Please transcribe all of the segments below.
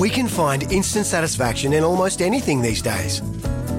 We can find instant satisfaction in almost anything these days.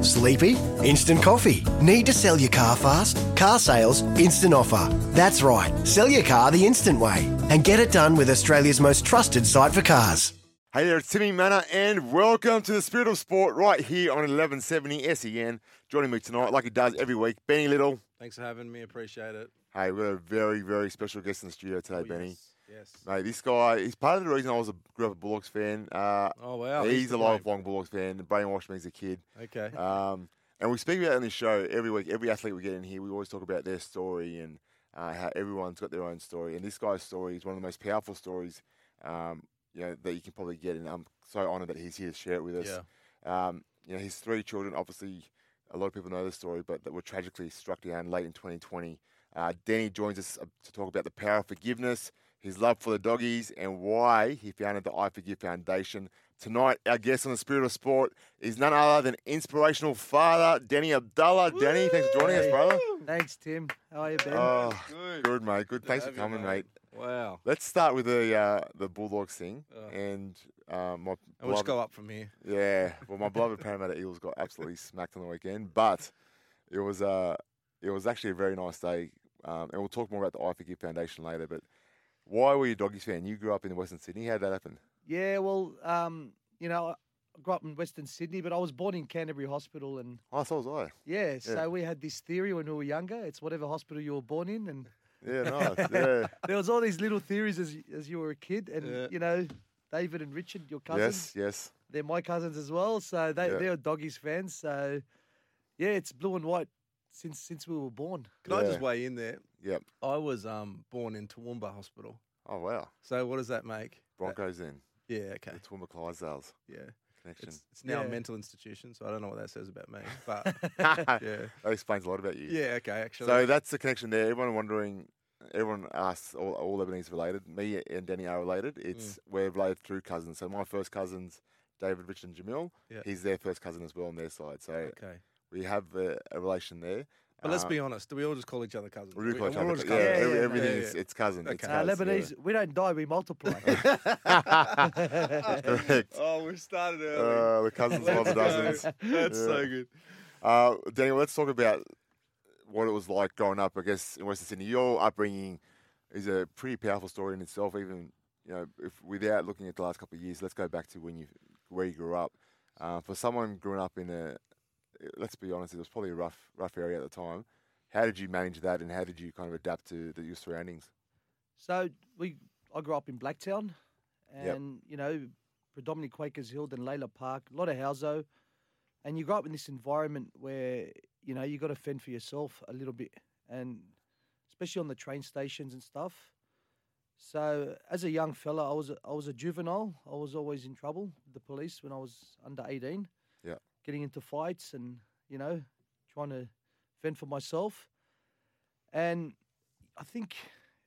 Sleepy? Instant coffee. Need to sell your car fast? Car sales, instant offer. That's right. Sell your car the instant way and get it done with Australia's most trusted site for cars. Hey there, it's Timmy Mannah, and welcome to the Spirit of Sport right here on 1170 SEN. Joining me tonight, like he does every week, Benny Little. Thanks for having me. Appreciate it. Hey, we've got a very, very special guest in the studio today, Oh, Benny. Yes. Yes. Mate, this guy, he's part of the reason I was a grew up a Bulldogs fan. Uh, Oh wow. he's the a lifelong Bulldogs fan, brainwashed me as a kid. Okay. Um, and we speak about it on this show every week. Every athlete we get in here, we always talk about their story and uh, how everyone's got their own story. And this guy's story is one of the most powerful stories, um, you know, that you can probably get. And I'm so honoured that he's here to share it with us. yeah. Um, you know, his three children, obviously, a lot of people know the story, but that were tragically struck down late in 2020. Uh, Danny joins us uh, to talk about the power of forgiveness, his love for the doggies, and why he founded the I Forgive Foundation. Tonight, our guest on the Spirit of Sport is none other than inspirational father, Danny Abdallah. Danny, thanks for joining us, brother. Thanks, Tim. How are you, Ben? Oh, Good. good, mate. Good. Thanks for have you, coming, mate. mate. Wow. Let's start with the uh, the Bulldogs thing, Uh. and um, my And we'll just go up from here. Yeah, well, my beloved Parramatta Eagles got absolutely smacked on the weekend, but it was uh, it was actually a very nice day, um, and we'll talk more about the I Forgive Foundation later. But why were you a doggies fan? You grew up in Western Sydney. How did that happen? Yeah, well, um, you know, I grew up in Western Sydney, but I was born in Canterbury Hospital, and Oh, so was I. yeah, so we had this theory when we were younger. It's whatever hospital you were born in, and Yeah, nice. Yeah. there was all these little theories as as you were a kid, and Yeah. you know, David and Richard, your cousins, yes, yes. they're my cousins as well, so they Yeah. they're doggies fans. So yeah, it's blue and white since since we were born. Can I just weigh in there? Yep. I was um born in Toowoomba Hospital. Oh wow. So what does that make? Broncos then. yeah. Okay. The Toowoomba Clydesdales Yeah. connection. It's it's now a mental institution, so I don't know what that says about me. But yeah. that explains a lot about you. Yeah. Okay. Actually. So that's the connection there. Everyone wondering, everyone asks, all, all Lebanese related. Me and Danny are related. Mm. It's we're related through cousins. So my first cousins, David, Richard, and Jamil. Yeah. He's their first cousin as well on their side. So okay. We have a, a relation there. But let's Uh, be honest. Do we all just call each other cousins? we do call each other. just Yeah, cousins? every- yeah, everything yeah, is it's cousin. It's Okay. Uh, cuz, yeah. Lebanese, we don't die, we multiply. Correct. Oh, we started Uh, the cousins of the dozens. That's so good. Uh, Daniel, let's talk about what it was like growing up. I guess in Western Sydney, your upbringing is a pretty powerful story in itself. Even you know, if without looking at the last couple of years, let's go back to when you where you grew up. Uh, for someone growing up in a, let's be honest, it was probably a rough rough area at the time. How did you manage that, and how did you kind of adapt to the, your surroundings? So we, I grew up in Blacktown, Yep. and you know, predominantly Quakers Hill and Lalor Park, a lot of houso, and you grow up in this environment where you know you got to fend for yourself a little bit, and especially on the train stations and stuff. So as a young fella, I was a, I was a juvenile. I was always in trouble with the police when I was under eighteen. Yeah. getting into fights and you know trying to fend for myself, and I think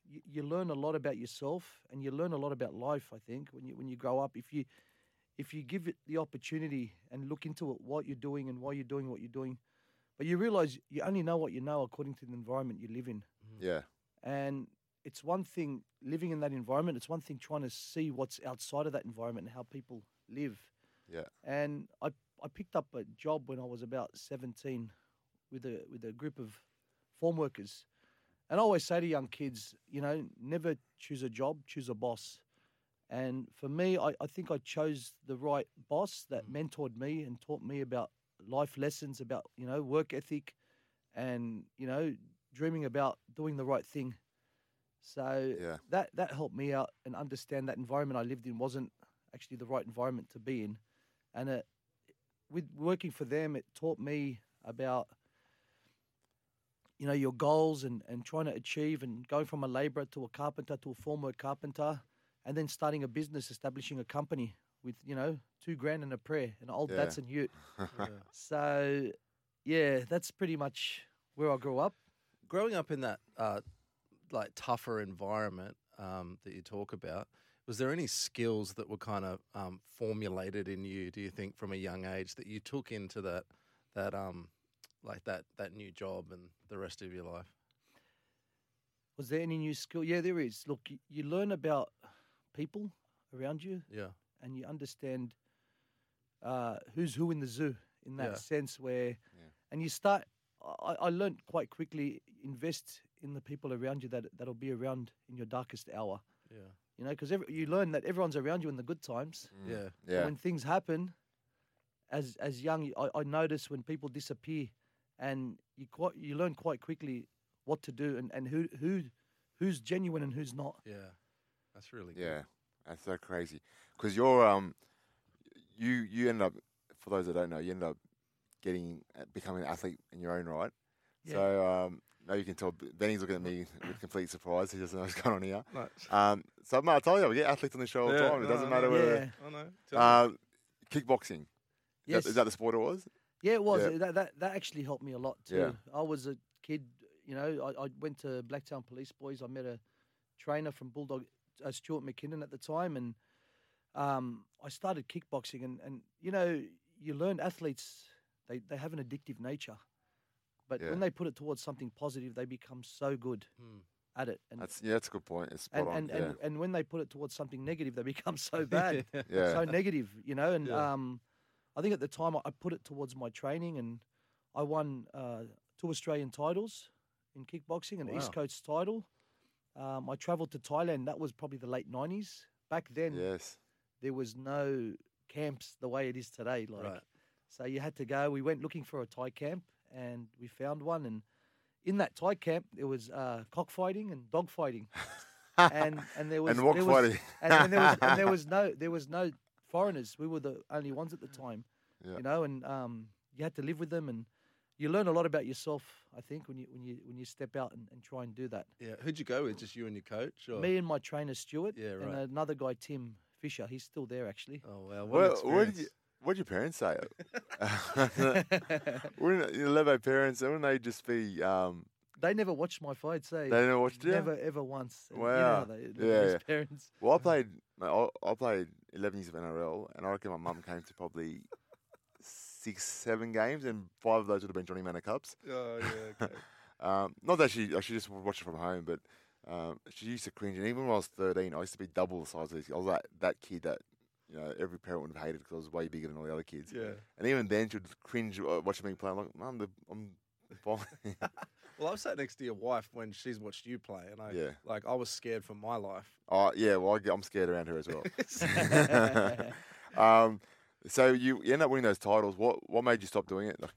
you, you learn a lot about yourself and you learn a lot about life. I think when you when you grow up, if you if you give it the opportunity and look into it, what you're doing and why you're doing what you're doing, but you realize you only know what you know according to the environment you live in. Mm-hmm. Yeah, And it's one thing living in that environment. It's one thing trying to see what's outside of that environment and how people live. yeah, And I I picked up a job when I was about 17 with a with a group of farm workers. And I always say to young kids, you know, never choose a job, choose a boss. And for me, I, I think I chose the right boss that mm. mentored me and taught me about life lessons, about, you know, work ethic and, you know, dreaming about doing the right thing. So yeah. that that helped me out and understand that environment I lived in wasn't actually the right environment to be in, and it, with working for them, it taught me about you know your goals and and trying to achieve and going from a labourer to a carpenter to a former carpenter, and then starting a business, establishing a company with you know two grand and a prayer, an old Yeah. Datsun Ute. So yeah, that's pretty much where I grew up. growing up in that uh, like tougher environment um, that you talk about, was there any skills that were kind of um, formulated in you? Do you think from a young age that you took into that that um like that that new job and the rest of your life? Was there any new skill? Yeah, there is. Look, you, you learn about people around you. Yeah, and you understand uh, who's who in the zoo in that Yeah. sense where, Yeah. and you start. I, I learned quite quickly invest in the people around you that that'll be around in your darkest hour. Yeah. You know, because you learn that everyone's around you in the good times. Mm. Yeah. But Yeah. when things happen, as as young, I, I notice when people disappear, and you quite you learn quite quickly what to do and, and who who who's genuine and who's not. Yeah. That's really Yeah, good. that's so crazy. Because you're um, you you end up, for those that don't know, you end up getting uh, becoming an athlete in your own right. Yeah. So um, now you can tell Benny's looking at me with complete surprise. He doesn't know what's going on here. Um, so I told you we get athletes on the show all the Yeah, time. It no, doesn't matter know. whether. Yeah. I know. Tell. Uh, kickboxing. Is, Yes. that, is that the sport it was? Yeah, it was. Yeah. That, that that actually helped me a lot too. I was a kid, you know. I, I went to Blacktown Police Boys. I met a trainer from Bulldog, uh, Stuart McKinnon at the time, and um, I started kickboxing. And, and you know, you learn athletes they they have an addictive nature, but Yeah. when they put it towards something positive, they become so good Hmm. at it. And That's yeah, that's a good point. It's spot and, on. and, yeah. and, and when they put it towards something negative, they become so bad yeah. so negative, you know. And um, I think at the time I, I put it towards my training, and I won uh, two Australian titles in kickboxing, an East Coast title. Um, I travelled to Thailand. That was probably the late nineties. Back then, yes. there was no camps the way it is today. Like, Right. so you had to go. We went looking for a Thai camp, and we found one. And in that Thai camp, there was uh, cockfighting and dogfighting, and and there was and walk there was, and, and there was and there was no there was no foreigners. We were the only ones at the time, Yeah. you know, and um, you had to live with them, and you learn a lot about yourself. I think when you when you when you step out and, and try and do that. Yeah. Who'd you go with? Just you and your coach? Or? Me and my trainer Stuart, Yeah, and another guy Tim Fisher. He's still there actually. Oh wow. What What, an what did you? Experience. What did your parents say? wouldn't your Levo parents? Wouldn't they just be? Um, They never watched my fights. Eh? they never watched it. Never ever once. And You know Wow. they, Yeah, his parents. Well, I played. I, I played eleven years of NRL, and I reckon my mum came to probably six, seven games, and five of those would have been Johnny Mannah Cups. Oh yeah. Okay. Um, not that she, she just watched it from home, but um, she used to cringe. And even when I was thirteen, I used to be double the size of this. I was like that kid that you know every parent would have hated because I was way bigger than all the other kids. yeah. And even then, she would cringe uh, watching me play. I'm like, Mum, the, I'm fine. Well, I was sat next to your wife when she's watched you play, and I Yeah. like I was scared for my life. oh yeah, well, I, I'm scared around her as well. um, so you, you end up winning those titles. What what made you stop doing it? Like,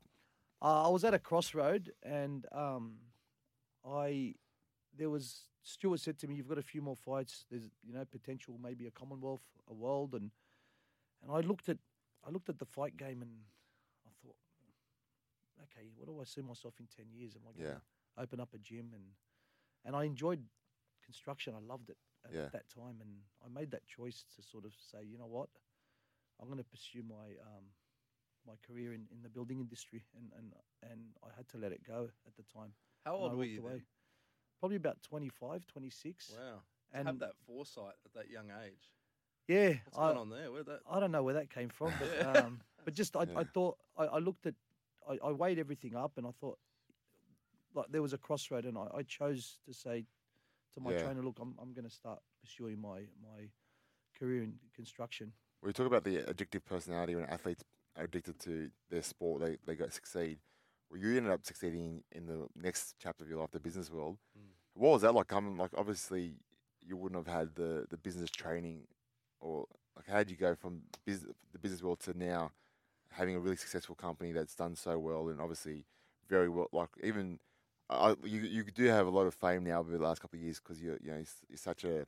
Uh, I was at a crossroad, and um, I there was Stuart said to me, "You've got a few more fights. There's you know potential, maybe a Commonwealth, a world." And and I looked at I looked at the fight game, and I thought, okay, what do I see myself in ten years? Am I going to Yeah. open up a gym? And and I enjoyed construction. I loved it at Yeah. that time, and I made that choice to sort of say, you know what, I'm going to pursue my um, my career in, in the building industry, and, and and I had to let it go at the time. How and old were you then? Probably about 25, 26. Wow. And have that foresight at that young age. yeah, What's I, going on there? Where that? I don't know where that came from, but Yeah. um, but just I, Yeah. I thought I, I looked at I, I weighed everything up, and I thought like there was a crossroad, and I, I chose to say to my Yeah. trainer, look, I'm I'm going to start pursuing my my career in construction. we talk about the addictive personality when athletes are addicted to their sport, they they go succeed. Well, you ended up succeeding in the next chapter of your life, the business world. What was that like? Coming like obviously you wouldn't have had the the business training, or like how did you go from business, the business world to now having a really successful company that's done so well and obviously very well. Like even uh, you you do have a lot of fame now over the last couple of years because you're you know you're such a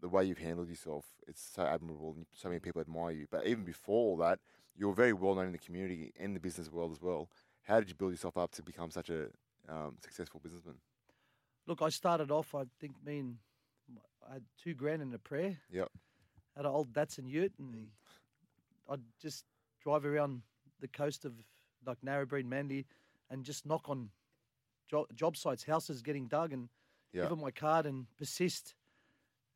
the way you've handled yourself. It's so admirable and so many people admire you. But even before all that, you were very well known in the community and the business world as well. How did you build yourself up to become such a um, successful businessman? Look, I started off. I think me and I had two grand in a prayer. Yep. Had an old Datsun Ute, and I'd just drive around the coast of like Narrabeen, Manly, and just knock on job, job sites, houses getting dug, and Yeah. give them my card and persist.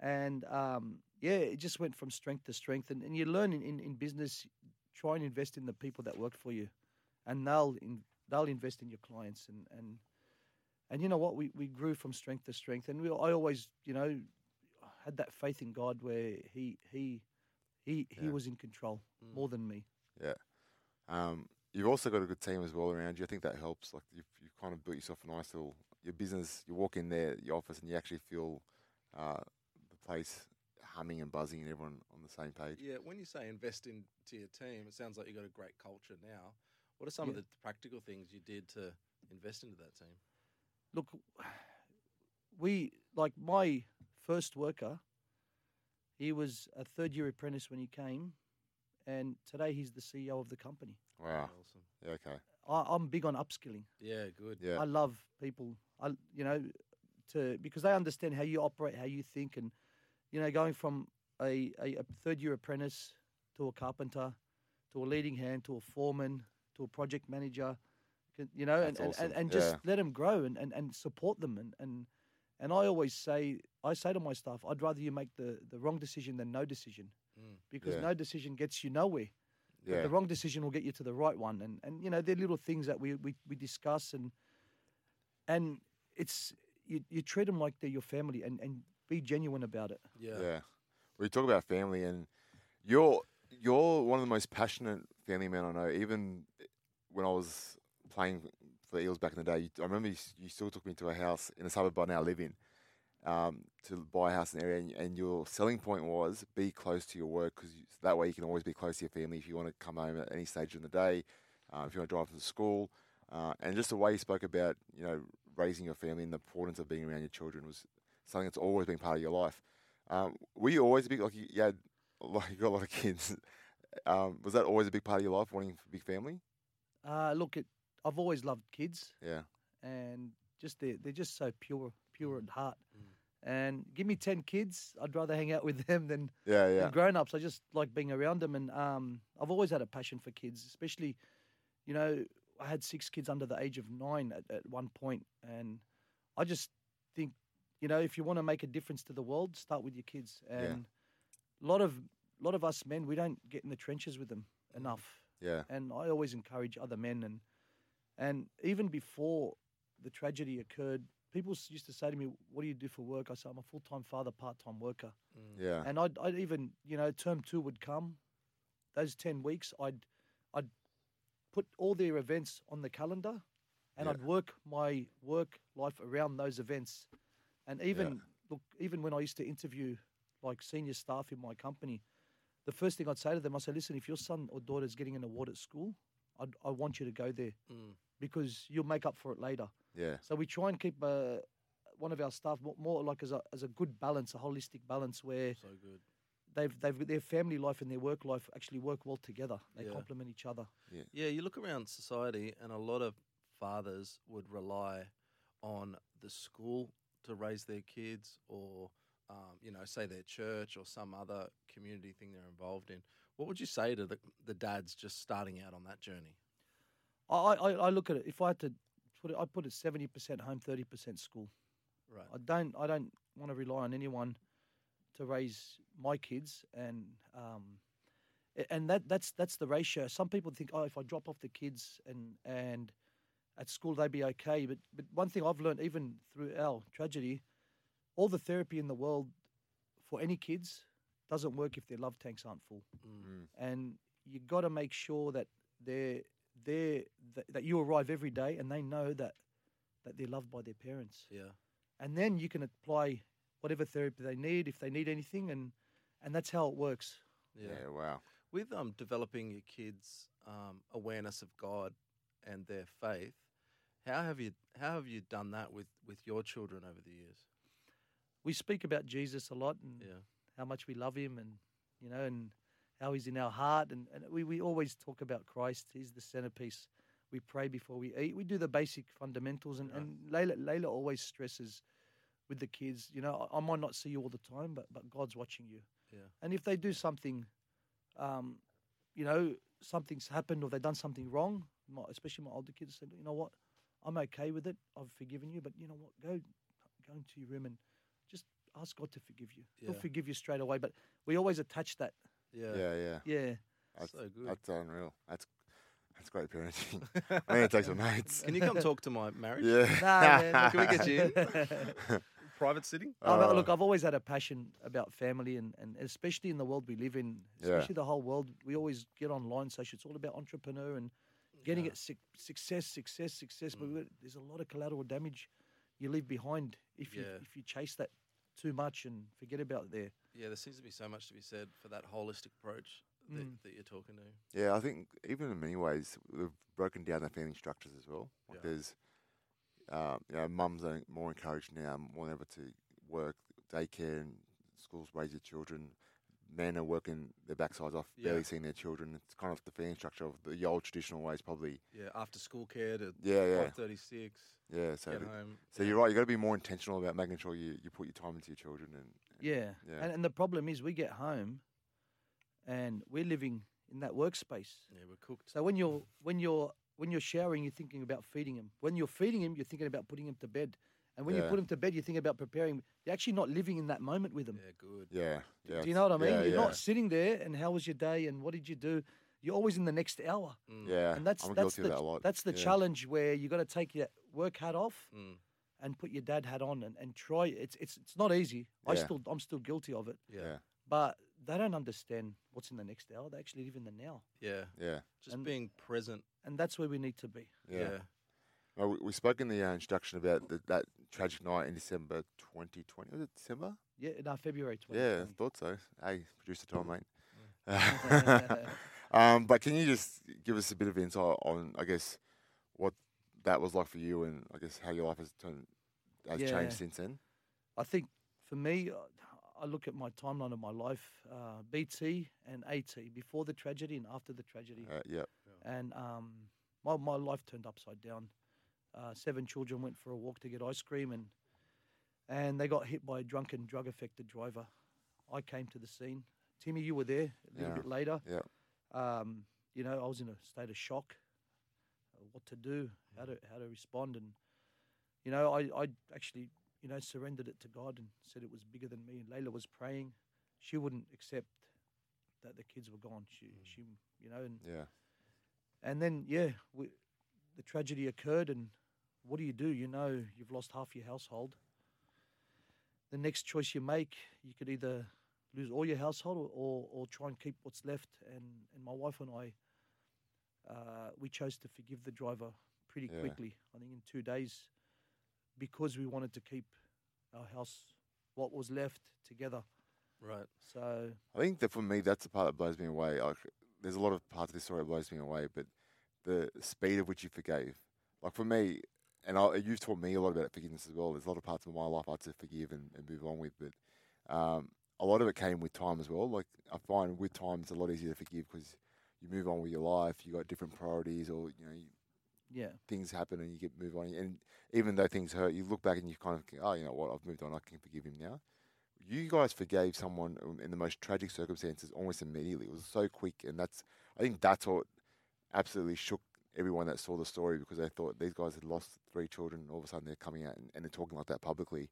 And um, yeah, it just went from strength to strength. And, and you learn in, in, in business, try and invest in the people that work for you, and they'll in, they'll invest in your clients. And and and you know what? We we grew from strength to strength. And we, I always, you know, had that faith in God where He He He he Yeah. was in control Mm. more than me. Yeah. Um, you've also got a good team as well around you. I think that helps. Like you've, you've kind of built yourself a nice little your business. You walk in there, your office, and you actually feel uh, the place humming and buzzing, and everyone on the same page. Yeah, when you say invest into your team, it sounds like you've got a great culture now. What are some of the practical things you did to invest into that team? Look, we like my first worker. He was a third year apprentice when he came, and today he's the CEO of the company. Wow. Awesome. Yeah. Okay. I, I'm big on upskilling. Yeah, good. Yeah. I love people. I you know to because they understand how you operate, how you think, and you know going from a, a, a third year apprentice to a carpenter to a leading hand to a foreman to a project manager, can- you know, and, and, awesome. and, and just Yeah. let them grow and, and, and support them and, and and I always say I say to my staff, I'd rather you make the, the wrong decision than no decision Mm. because Yeah. no decision gets you nowhere. Yeah. the wrong decision will get you to the right one. And and you know, they're little things that we we, we discuss and and it's you, you treat them like they're your family and, and be genuine about it. Yeah. Yeah. We talk about family, and you're you're one of the most passionate family men I know. Even when I was playing for the Eels back in the day, you, I remember you, you still took me to a house in a suburb I now live in um, to buy a house in the area, and, and your selling point was be close to your work because that way you can always be close to your family if you want to come home at any stage in the day, uh, if you want to drive to school, uh, and just the way you spoke about you know raising your family and the importance of being around your children was something that's always been part of your life. Um, were you always a big like you, you had like you got a lot of kids? Um, was that always a big part of your life, wanting a big family? Uh, look, it, I've always loved kids Yeah, and just they're, they're just so pure, pure at heart. Mm. And give me 10 kids, I'd rather hang out with them than, yeah, yeah, than grown ups. I just like being around them. And um, I've always had a passion for kids, especially, you know, I had six kids under the age of nine at, at one point, And I just think, you know, if you want to make a difference to the world, start with your kids. Yeah. And a lot of, a lot of us men, we don't get in the trenches with them enough yeah, and I always encourage other men and and even before the tragedy occurred, people used to say to me, "What do you do for work?" I said, "I'm a full time father, part time worker." Mm. yeah, And I'd, I'd even, you know, term two would come, those ten weeks, I'd I'd put all their events on the calendar, and Yeah. I'd work my work life around those events, and even look, even when I used to interview like senior staff in my company, the first thing I'd say to them, I say, listen, if your son or daughter is getting an award at school, I'd, I want you to go there Mm. Because you'll make up for it later. yeah, So we try and keep uh, one of our staff more, more like as a, as a good balance, a holistic balance where So good. they've they've their family life and their work life actually work well together. They Yeah. complement each other. Yeah, you look around society, and a lot of fathers would rely on the school to raise their kids, or um, you know, say their church or some other community thing they're involved in. What would you say to the, the dads just starting out on that journey? I, I I look at it. If I had to put it, I put it seventy percent home, thirty percent school. Right. I don't I don't want to rely on anyone to raise my kids and um and that that's that's the ratio. Some people think oh if I drop off the kids and and at school they'd be okay, but but one thing I've learned even through our tragedy, all the therapy in the world for any kids doesn't work if their love tanks aren't full Mm. mm, and you got to make sure that they're they that, that you arrive every day and they know that that they're loved by their parents Yeah. and then you can apply whatever therapy they need if they need anything and and that's how it works Yeah. yeah, wow, With um, developing your kids' um, awareness of God and their faith, how have you how have you done that with, with your children over the years? we speak about jesus a lot and Yeah. how much we love him and you know and how he's in our heart and, and we, we always talk about christ. He's the centerpiece. We pray before we eat. We do the basic fundamentals and, Right. and leila, leila always stresses with the kids you know I, I might not see you all the time but but god's watching you. Yeah. and if they do something um you know something's happened or they've done something wrong my, especially my older kids said you know what? I'm okay with it. I've forgiven you but you know what? Go go into your room and just ask god to forgive you. He'll forgive you straight away. But we always attach that Yeah. yeah, yeah. yeah That's, so good. that's unreal. That's that's great parenting. I'm gonna take some notes. Can you come talk to my marriage? Yeah. Nah, man, Can we get you in? private sitting? I've- Uh, look, I've always had a passion about family, and, and especially in the world we live in, Yeah. especially the whole world. We always get online, social. it's all about entrepreneur and getting Yeah. it suc success, success, success. But Mm. we- there's a lot of collateral damage you leave behind if you if you chase that too much and forget about there. Yeah, there seems to be so much to be said for that holistic approach that, Mm. that you're talking to. Yeah, I think even in many ways we've broken down the family structures as well. Like Yeah. there's, um, you know, mums are more encouraged now more than ever to work, daycare and schools raise their children. Men are working their backsides off, Yeah. barely seeing their children. It's kind of the family structure of the old traditional ways, probably. Yeah, after school care to Yeah, yeah, 536, yeah. So, get the- home. so you're right. You have got to be more intentional about making sure you, you put your time into your children. And, and Yeah. Yeah. And, and the problem is, we get home, and we're living in that workspace. Yeah, we're cooked. So when you're when you're when you're showering, you're thinking about feeding him. When you're feeding him, you're thinking about putting him to bed. And when you Yeah. put them to bed, you think about preparing. You're actually not living in that moment with them. Yeah, good. yeah, yeah. Do you know what I mean? Yeah, you're yeah. not sitting there and how was your day and what did you do? You're always in the next hour. Mm, Yeah, And that's I'm that's guilty the of that a lot. that's the yeah. challenge where you got to take your work hat off Mm, and put your dad hat on and, and try. It's it's it's not easy. I Yeah. still I'm still guilty of it. yeah, Yeah, yeah, But they don't understand what's in the next hour. They actually live in the now, Yeah. yeah, Just And- being present. and that's where we need to be. yeah. Yeah. Well, we, we spoke in the uh, introduction about the, that tragic night in December 2020. Was it December? Yeah, no, February 20. Yeah, I thought so. Hey, producer Tom, mate. Um, but can you just give us a bit of insight on, I guess, what that was like for you, and I guess how your life has turned has Yeah. changed since then? I think for me, I look at my timeline of my life, uh, BT and AT, before the tragedy and after the tragedy. Uh, yeah, And um, my, my life turned upside down. Uh, seven children went for a walk to get ice cream and and they got hit by a drunken, drug affected driver. I came to the scene. Timmy, you were there a little Yeah. bit later. yeah, Um, you know, I was in a state of shock. uh, What to do? How to how to respond? And you know, I I actually you know surrendered it to God and said it was bigger than me. And Leila was praying. She wouldn't accept that the kids were gone. She she you know and yeah, and then yeah, we, the tragedy occurred. And what do you do? You know, you've lost half your household. The next choice you make, you could either lose all your household or, or, or try and keep what's left. And, and my wife and I, uh, we chose to forgive the driver pretty Yeah. quickly. I think in two days, because we wanted to keep our house, what was left, together. Right. So I think that for me, that's the part that blows me away. Like, there's a lot of parts of this story that blows me away, but the speed at which you forgave. Like for me, and I, you've taught me a lot about forgiveness as well. There's a lot of parts of my life I had to forgive and, and move on with, but um, a lot of it came with time as well. Like I find with time, it's a lot easier to forgive because you move on with your life. You got different priorities, or you know, you, yeah, things happen and you get move on. And even though things hurt, you look back and you kind of think, oh, you know what, I've moved on. I can forgive him now. You guys forgave someone in the most tragic circumstances almost immediately. It was so quick, and that's I think that's what absolutely shook everyone that saw the story because they thought these guys had lost three children. And all of a sudden, they're coming out and, and they're talking like that publicly.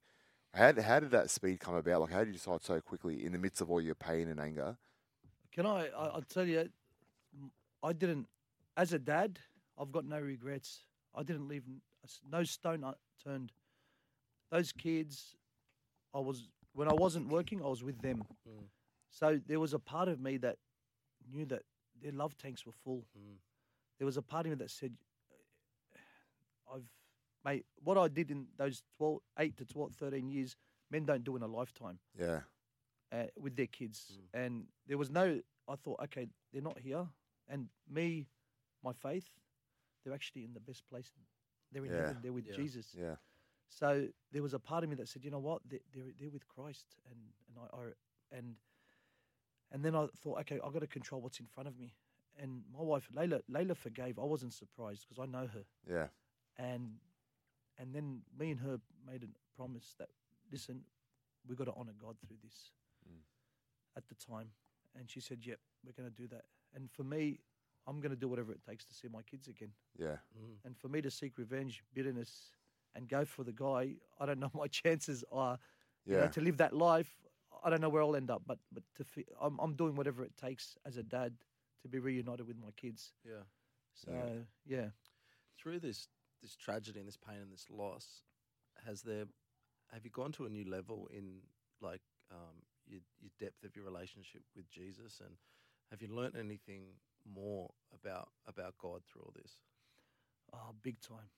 How, how did that speed come about? Like, how did you decide so quickly in the midst of all your pain and anger? Can I, I? I'll tell you, I didn't. As a dad, I've got no regrets. I didn't leave n- a s- no stone unturned. Those kids, I was when I wasn't working, I was with them. Mm. So there was a part of me that knew that their love tanks were full. Mm. There was a part of me that said, "I've mate, what I did in those 12, 8 to 12, 13 years, men don't do in a lifetime." Yeah, uh, with their kids. And there was no, I thought, okay, they're not here. And me, my faith, they're actually in the best place. They're in Yeah. heaven. They're with Yeah. Jesus. yeah, So there was a part of me that said, you know what, they're they're, they're with Christ, and and I, I and and then I thought, okay, I've got to control what's in front of me. And my wife, Leila, Leila forgave. I wasn't surprised because I know her yeah, and and then me and her made a promise that listen, we've got to honor God through this. Mm. At the time, and she said, "Yep, we're going to do that." And for me, I'm going to do whatever it takes to see my kids again. yeah, Mm. And for me to seek revenge, bitterness, and go for the guy, I don't know my chances are. You know, yeah. to live that life, I don't know where I'll end up. But but to fi- I'm I'm doing whatever it takes as a dad to be reunited with my kids. Yeah. So Yeah. yeah. Through this this tragedy and this pain and this loss, has there have you gone to a new level in like um, your, your depth of your relationship with Jesus, and have you learnt anything more about about God through all this? Oh, big time.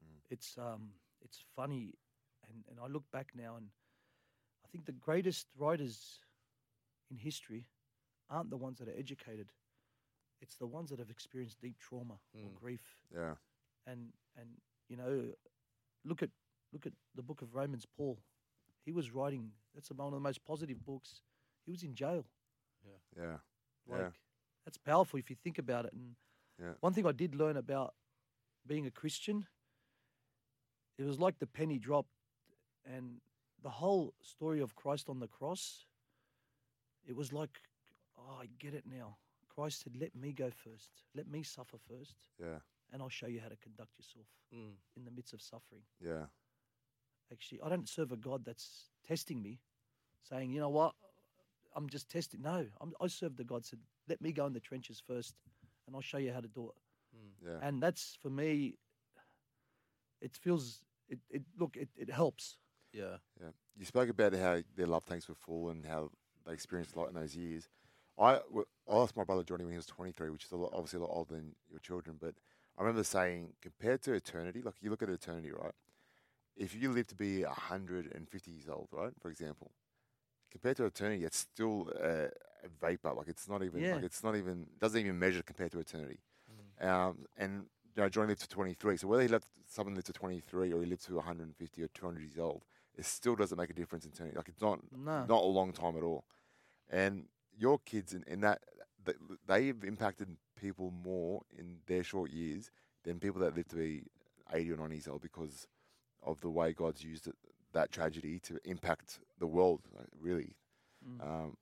Mm. It's um, it's funny, and and I look back now, and I think the greatest writers in history aren't the ones that are educated. It's the ones that have experienced deep trauma or Mm. grief, Yeah. and and you know, look at look at the book of Romans. Paul, he was writing. That's one of the most positive books. He was in jail. Yeah. Like Yeah. that's powerful if you think about it. And Yeah. one thing I did learn about being a Christian, it was like the penny dropped, and the whole story of Christ on the cross. It was like, oh, I get it now. Christ said, "Let me go first. Let me suffer first, Yeah. and I'll show you how to conduct yourself Mm. in the midst of suffering." Yeah. Actually, I don't serve a God that's testing me, saying, "You know what, I'm just testing." No, I'm, I serve the God said, "Let me go in the trenches first, and I'll show you how to do it." Mm. Yeah. And that's for me. It feels it. it look, it, it helps. Yeah. Yeah. You spoke about how their love tanks were full and how they experienced a lot in those years. I, I lost my brother Johnny when he was 23, which is a lot, obviously a lot older than your children. But I remember saying, compared to eternity, like you look at eternity, right? If you live to be 150 years old, right, for example, compared to eternity, it's still a, a vapor. Like it's not even, Yeah. like it's not even, doesn't even measure compared to eternity. Um, and you know, Johnny lived to 23. So whether he lived, someone lived to 23 or he lived to 150 or 200 years old, it still doesn't make a difference in eternity. Like it's not, No. not a long time at all. And your kids in, in that, they've impacted people more in their short years than people that live to be 80 or 90 years old because of the way God's used it, that tragedy to impact the world, like, really. Mm. Um,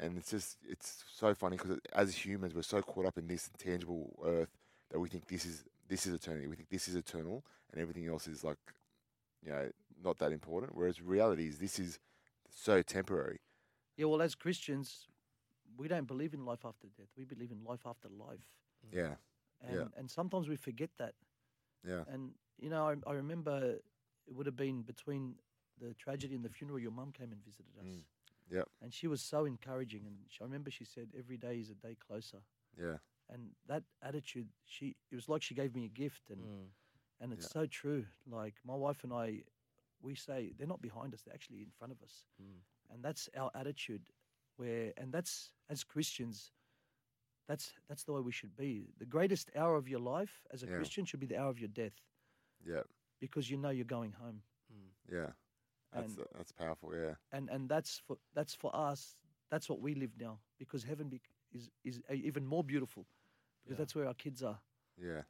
and it's just, it's so funny because as humans, we're so caught up in this tangible earth that we think this is this is eternity. We think this is eternal, and everything else is like, you know, not that important. Whereas reality is this is so temporary. Yeah. Well, as Christians, we don't believe in life after death. We believe in life after life, Yeah, and Yeah. and sometimes we forget that. yeah, And you know, I, I remember it would have been between the tragedy and the funeral. Your mum came and visited us. Mm. Yep. And she was so encouraging, and she, I remember she said, "Every day is a day closer." yeah, And that attitude, she it was like she gave me a gift, and Mm. and it's Yeah. so true. Like my wife and I, we say they're not behind us; they're actually in front of us, Mm. and that's our attitude. Where and that's as Christians, that's that's the way we should be. The greatest hour of your life as a Yeah. Christian should be the hour of your death, yeah, because you know you're going home. Mm. yeah. That's And- that's powerful. Yeah, and and that's for that's for us. That's what we live now because heaven be, is is uh, even more beautiful because Yeah. that's where our kids are. yeah.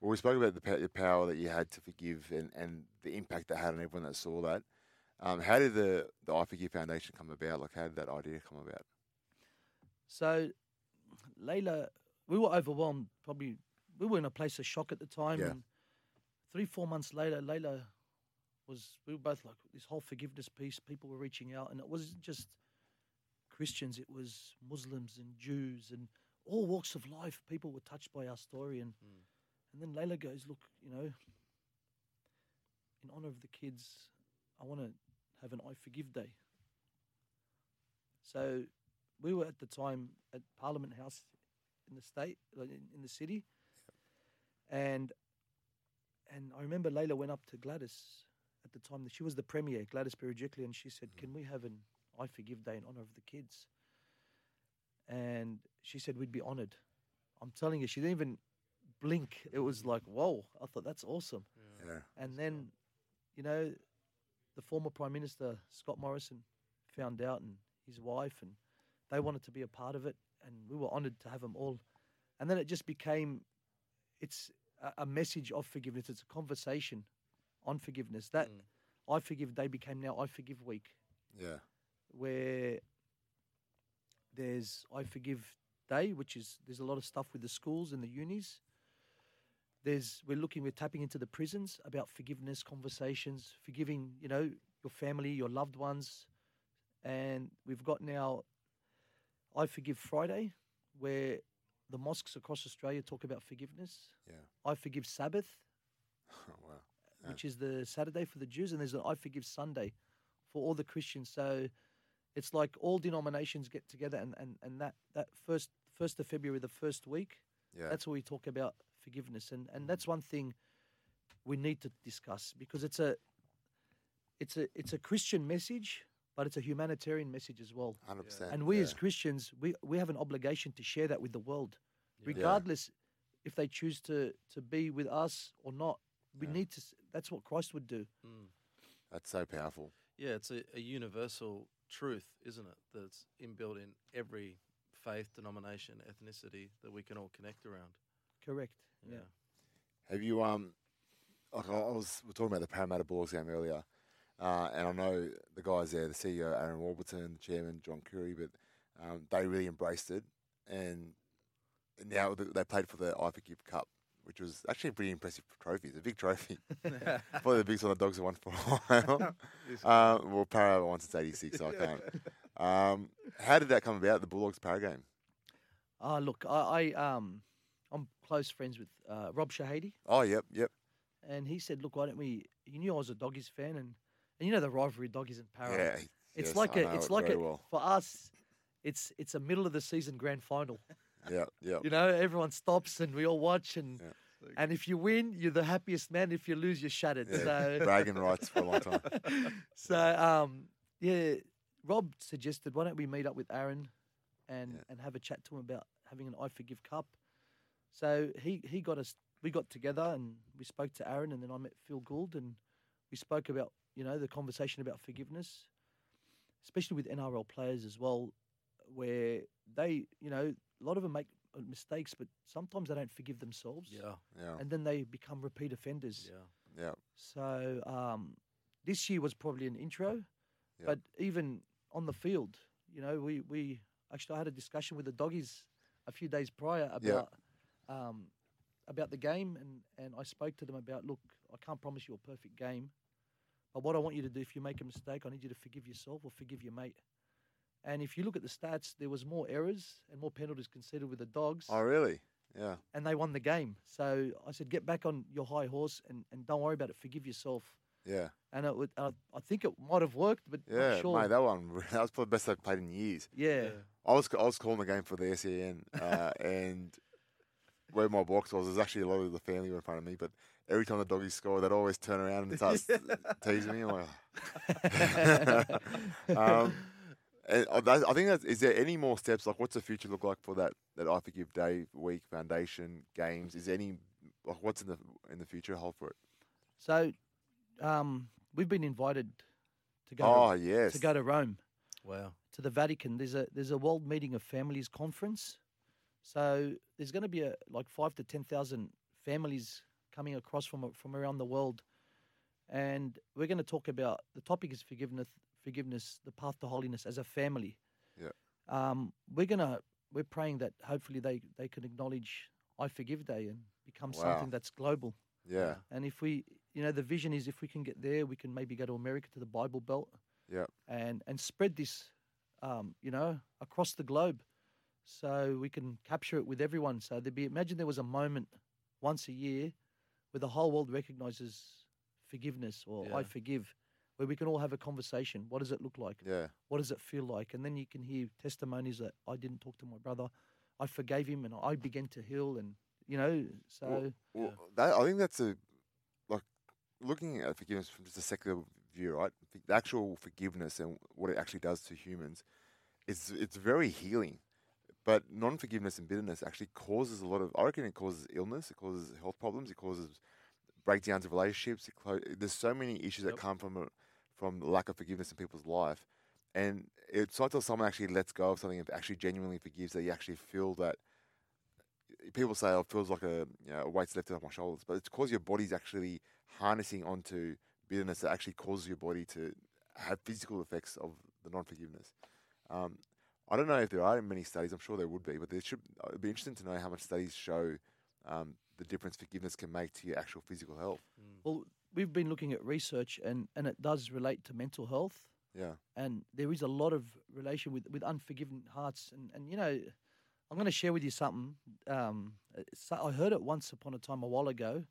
Well, we spoke about the, the power that you had to forgive and, and the impact that had on everyone that saw that. Um, how did the the I Foundation come about? Like, how did that idea come about? So, Leila, we were overwhelmed. Probably we were in a place of shock at the time. Yeah. And three four months later, Leila was. We were both like this whole forgiveness piece. People were reaching out, and it wasn't just Christians. It was Muslims and Jews and all walks of life. People were touched by our story, and Mm. and then Leila goes, "Look, you know, in honor of the kids, I want to have an I Forgive Day." So we were at the time at Parliament House in the state, in, in the city, and and I remember Leila went up to Gladys at the time. that She was the premier, Gladys Berejiklian, and she said, mm. "Can we have an I Forgive Day in honor of the kids?" And she said we'd be honoured. I'm telling you, she didn't even blink. It was like, whoa! I thought that's awesome. Yeah, And then, you know, the former Prime Minister, Scott Morrison, found out and his wife, and they wanted to be a part of it. And we were honoured to have them all. And then it just became, it's a, a message of forgiveness. It's a conversation on forgiveness. That Mm. I Forgive Day became now I Forgive Week, yeah, where there's I Forgive Day, which is there's a lot of stuff with the schools and the unis. There's we're looking, we're tapping into the prisons about forgiveness conversations, forgiving, you know, your family, your loved ones, and we've got now I Forgive Friday, where the mosques across Australia talk about forgiveness. yeah. I Forgive Sabbath, Oh, wow. which is the Saturday for the Jews, and there's an I Forgive Sunday for all the Christians. So it's like all denominations get together, and, and, and that, that first first of February, the first week, Yeah. that's where we talk about forgiveness, and and that's one thing we need to discuss because it's a it's a it's a Christian message, but it's a humanitarian message as well. Hundred percent. And we yeah. as Christians, we, we have an obligation to share that with the world, Yeah. regardless if they choose to, to be with us or not. We Yeah. need to. That's what Christ would do. Mm. That's so powerful. Yeah, it's a, a universal truth, isn't it? That's inbuilt in every faith, denomination, ethnicity that we can all connect around. Correct. Yeah. Have you um like I I was we were talking about the Parramatta Bulldogs game earlier, uh, and I know the guys there, the CEO Aaron Warburton, the chairman John Curry, but um, they really embraced it, and now they played for the I Forgive Cup, which was actually a pretty impressive trophy. It's a big trophy, probably the biggest one the Dogs have won for a while. uh, well, Para won since '86, so I can't. Um, how did that come about? The Bulldogs Para game. Ah, look, I, I um, I'm close friends with uh, Rob Shahady, Oh, yep, yep. and he said, "Look, why don't we?" He knew I was a doggies fan, and and you know the rivalry doggies and Para. Yeah, It's yes, like I a, it's it like a, well. for us, it's it's a middle of the season grand final. Yeah, yeah. You know, everyone stops and we all watch, and Yeah. and if you win, you're the happiest man. If you lose, you're shattered. Yeah, So bragging rights for a long time. so um, yeah, Rob suggested why don't we meet up with Aaron and Yeah. and have a chat to him about having an I Forgive Cup. So he he got us. We got together and we spoke to Aaron, and then I met Phil Gould, and we spoke about you know the conversation about forgiveness, especially with NRL players as well, where they you know a lot of them make uh, mistakes, but sometimes they don't forgive themselves, Yeah, Yeah, and then they become repeat offenders. yeah. yeah, So um, this year was probably an intro, Yeah. but even on the field, you know, we, we actually I had a discussion with the doggies a few days prior about um, about the game, and, and I spoke to them about look, I can't promise you a perfect game, but what I want you to do if you make a mistake, I need you to forgive yourself or forgive your mate. And if you look at the stats, there was more errors and more penalties conceded with the dogs Oh, really? Yeah, and they won the game. So I said, get back on your high horse and, and don't worry about it. Forgive yourself. yeah, And it would, uh, I think it might have worked, but yeah, not sure. mate. That one, that was probably the best I've played in years. yeah. I was, I was calling the game for the SEN, uh, and where my box was, there's actually a lot of the family were in front of me. But every time the doggies score, they'd always turn around and start teasing me. I'm like, um, and I I think that's, is there any more steps? Like, what's the future look like for that that I Forgive Day week foundation games? Is there any like what's in the in the future hold for it? So um, we've been invited to go Oh to, yes, to go to Rome, Wow. to the Vatican. There's a there's a World Meeting of Families conference. So there's going to be a like five to ten thousand families coming across from from around the world, and we're going to talk about the topic is forgiveness, forgiveness, the path to holiness as a family. Yeah. Um, we're gonna we're praying that hopefully they they can acknowledge I Forgive Day and become Wow. something that's global. yeah, And if we, you know, the vision is if we can get there, we can maybe go to America to the Bible Belt. Yep. And and spread this, um, you know, across the globe, so we can capture it with everyone. So there'd be imagine there was a moment once a year where the whole world recognizes forgiveness or I forgive, where we can all have a conversation. What does it look like? yeah, What does it feel like? And then you can hear testimonies that I didn't talk to my brother, I forgave him, and I began to heal, and you know, so. Well, well, that, I think that's a like looking at forgiveness from just a secular view, right? The actual forgiveness and what it actually does to humans is it's very healing. But non-forgiveness and bitterness actually causes a lot of. I reckon it causes illness. It causes health problems. It causes breakdowns of relationships. It clo- there's so many issues that come from a, from lack of forgiveness in people's life, and it's not until someone actually lets go of something and actually genuinely forgives that you actually feel that people say, "Oh, it feels like a you know, a weight's lifted off my shoulders," but it's because your body's actually harnessing onto bitterness that actually causes your body to have physical effects of the non-forgiveness. Um, I don't know if there are many studies. I'm sure there would be, but there should. It'd be interesting to know how much studies show um, the difference forgiveness can make to your actual physical health. Well, we've been looking at research, and, and it does relate to mental health, Yeah, and there is a lot of relation with, with unforgiven hearts. And, and you know, I'm going to share with you something. Um, it's- I heard it once upon a time a while ago,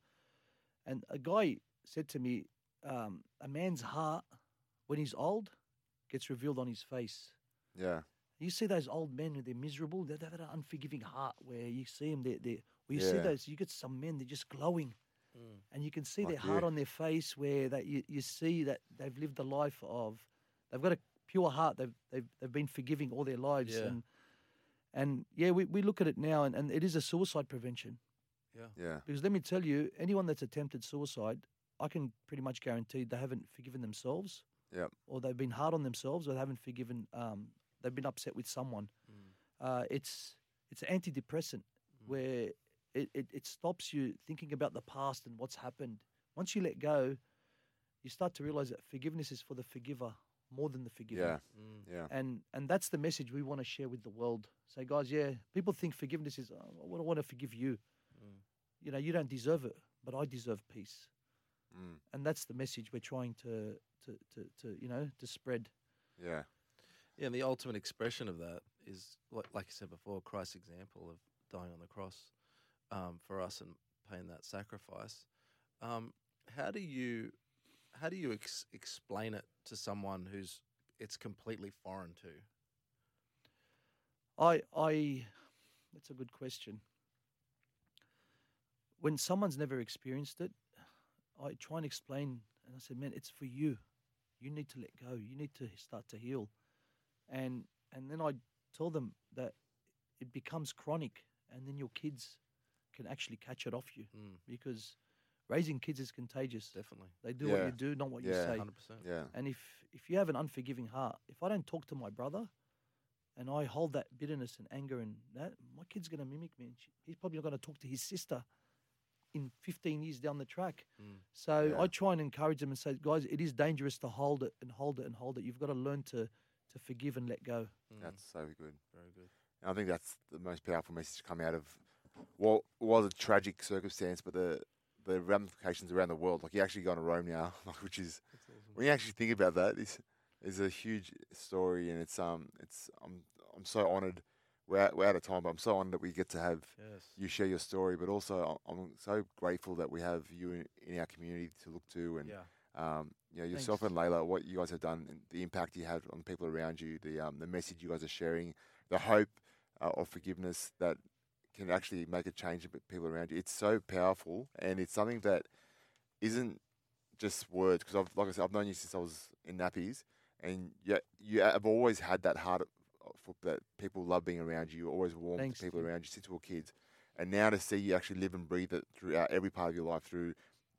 and a guy said to me, um, "A man's heart, when he's old, gets revealed on his face." Yeah. You see those old men they're miserable, they they have an unforgiving heart where you see them, they they where you see those, you get some men, they're just glowing. Mm. And you can see Like their heart you. on their face where that you, you see that they've lived a life of, they've got a pure heart, they've, they've, they've been forgiving all their lives. Yeah. And, and yeah, we, we look at it now and, and it is a suicide prevention. Yeah. Yeah. Because let me tell you, anyone that's attempted suicide, I can pretty much guarantee they haven't forgiven themselves. Yep. Or they've been hard on themselves, or they haven't forgiven. Um, they've been upset with someone. Mm. Uh, it's it's an antidepressant where it, it, it stops you thinking about the past and what's happened. Once you let go, you start to realize that forgiveness is for the forgiver more than the forgiven. Yeah. Mm. Yeah. And and that's the message we want to share with the world. Say, guys, yeah, people think forgiveness is, oh, I want to forgive you. Mm. You know, you don't deserve it, but I deserve peace. Mm. And that's the message we're trying to, to, to, to you know, to spread. Yeah. Yeah, and the ultimate expression of that is, like, like you said before, Christ's example of dying on the cross um, for us and paying that sacrifice. Um, how do you, how do you ex- explain it to someone who's it's completely foreign to? I, I, that's a good question. When someone's never experienced it, I try and explain, and I said, man, it's for you. You need to let go. You need to start to heal, and and then I tell them that it becomes chronic, and then your kids can actually catch it off you Mm, because raising kids is contagious. definitely, They do what you do, not what you Yeah. say. hundred percent. Yeah. And if if you have an unforgiving heart, if I don't talk to my brother, and I hold that bitterness and anger and that, my kid's going to mimic me. And she, he's probably not going to talk to his sister in 15 years down the track. Mm. So Yeah. I try and encourage them and say, guys, it is dangerous to hold it and hold it and hold it. You've got to learn to to forgive and let go. Mm, That's so good. very good. And I think that's the most powerful message to come out of what was a tragic circumstance, but the the ramifications around the world. Like you actually go to Rome now, like, which is awesome. when you actually think about that, this is a huge story, and it's um, it's I'm I'm so honoured. We're out, we're out of time, but I'm so honoured that we get to have Yes. you share your story. But also, I- I'm so grateful that we have you in, in our community to look to, and yeah. Um, you know yourself and Leila, what you guys have done, and the impact you had on people around you, the um, the message you guys are sharing, the hope uh, of forgiveness that can actually make a change in people around you. It's so powerful, and it's something that isn't just words. Because I've, like I said, I've known you since I was in nappies, and yet you have always had that heart for that people love being around you. You're always warm Thanks, to people around you since we were kids, and now to see you actually live and breathe it throughout every part of your life. Through,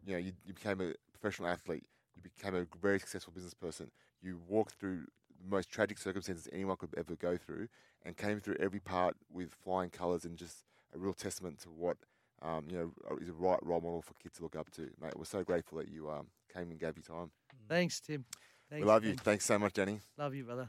you know, you, you became a professional athlete. You became a very successful business person. You walked through the most tragic circumstances anyone could ever go through, and came through every part with flying colours and just a real testament to what um, you know is a right role model for kids to look up to. Mate, we're so grateful that you um, came and gave your time. Thanks, Tim. Thanks, we love you. thanks. Thanks so much, Danny. Love you, brother.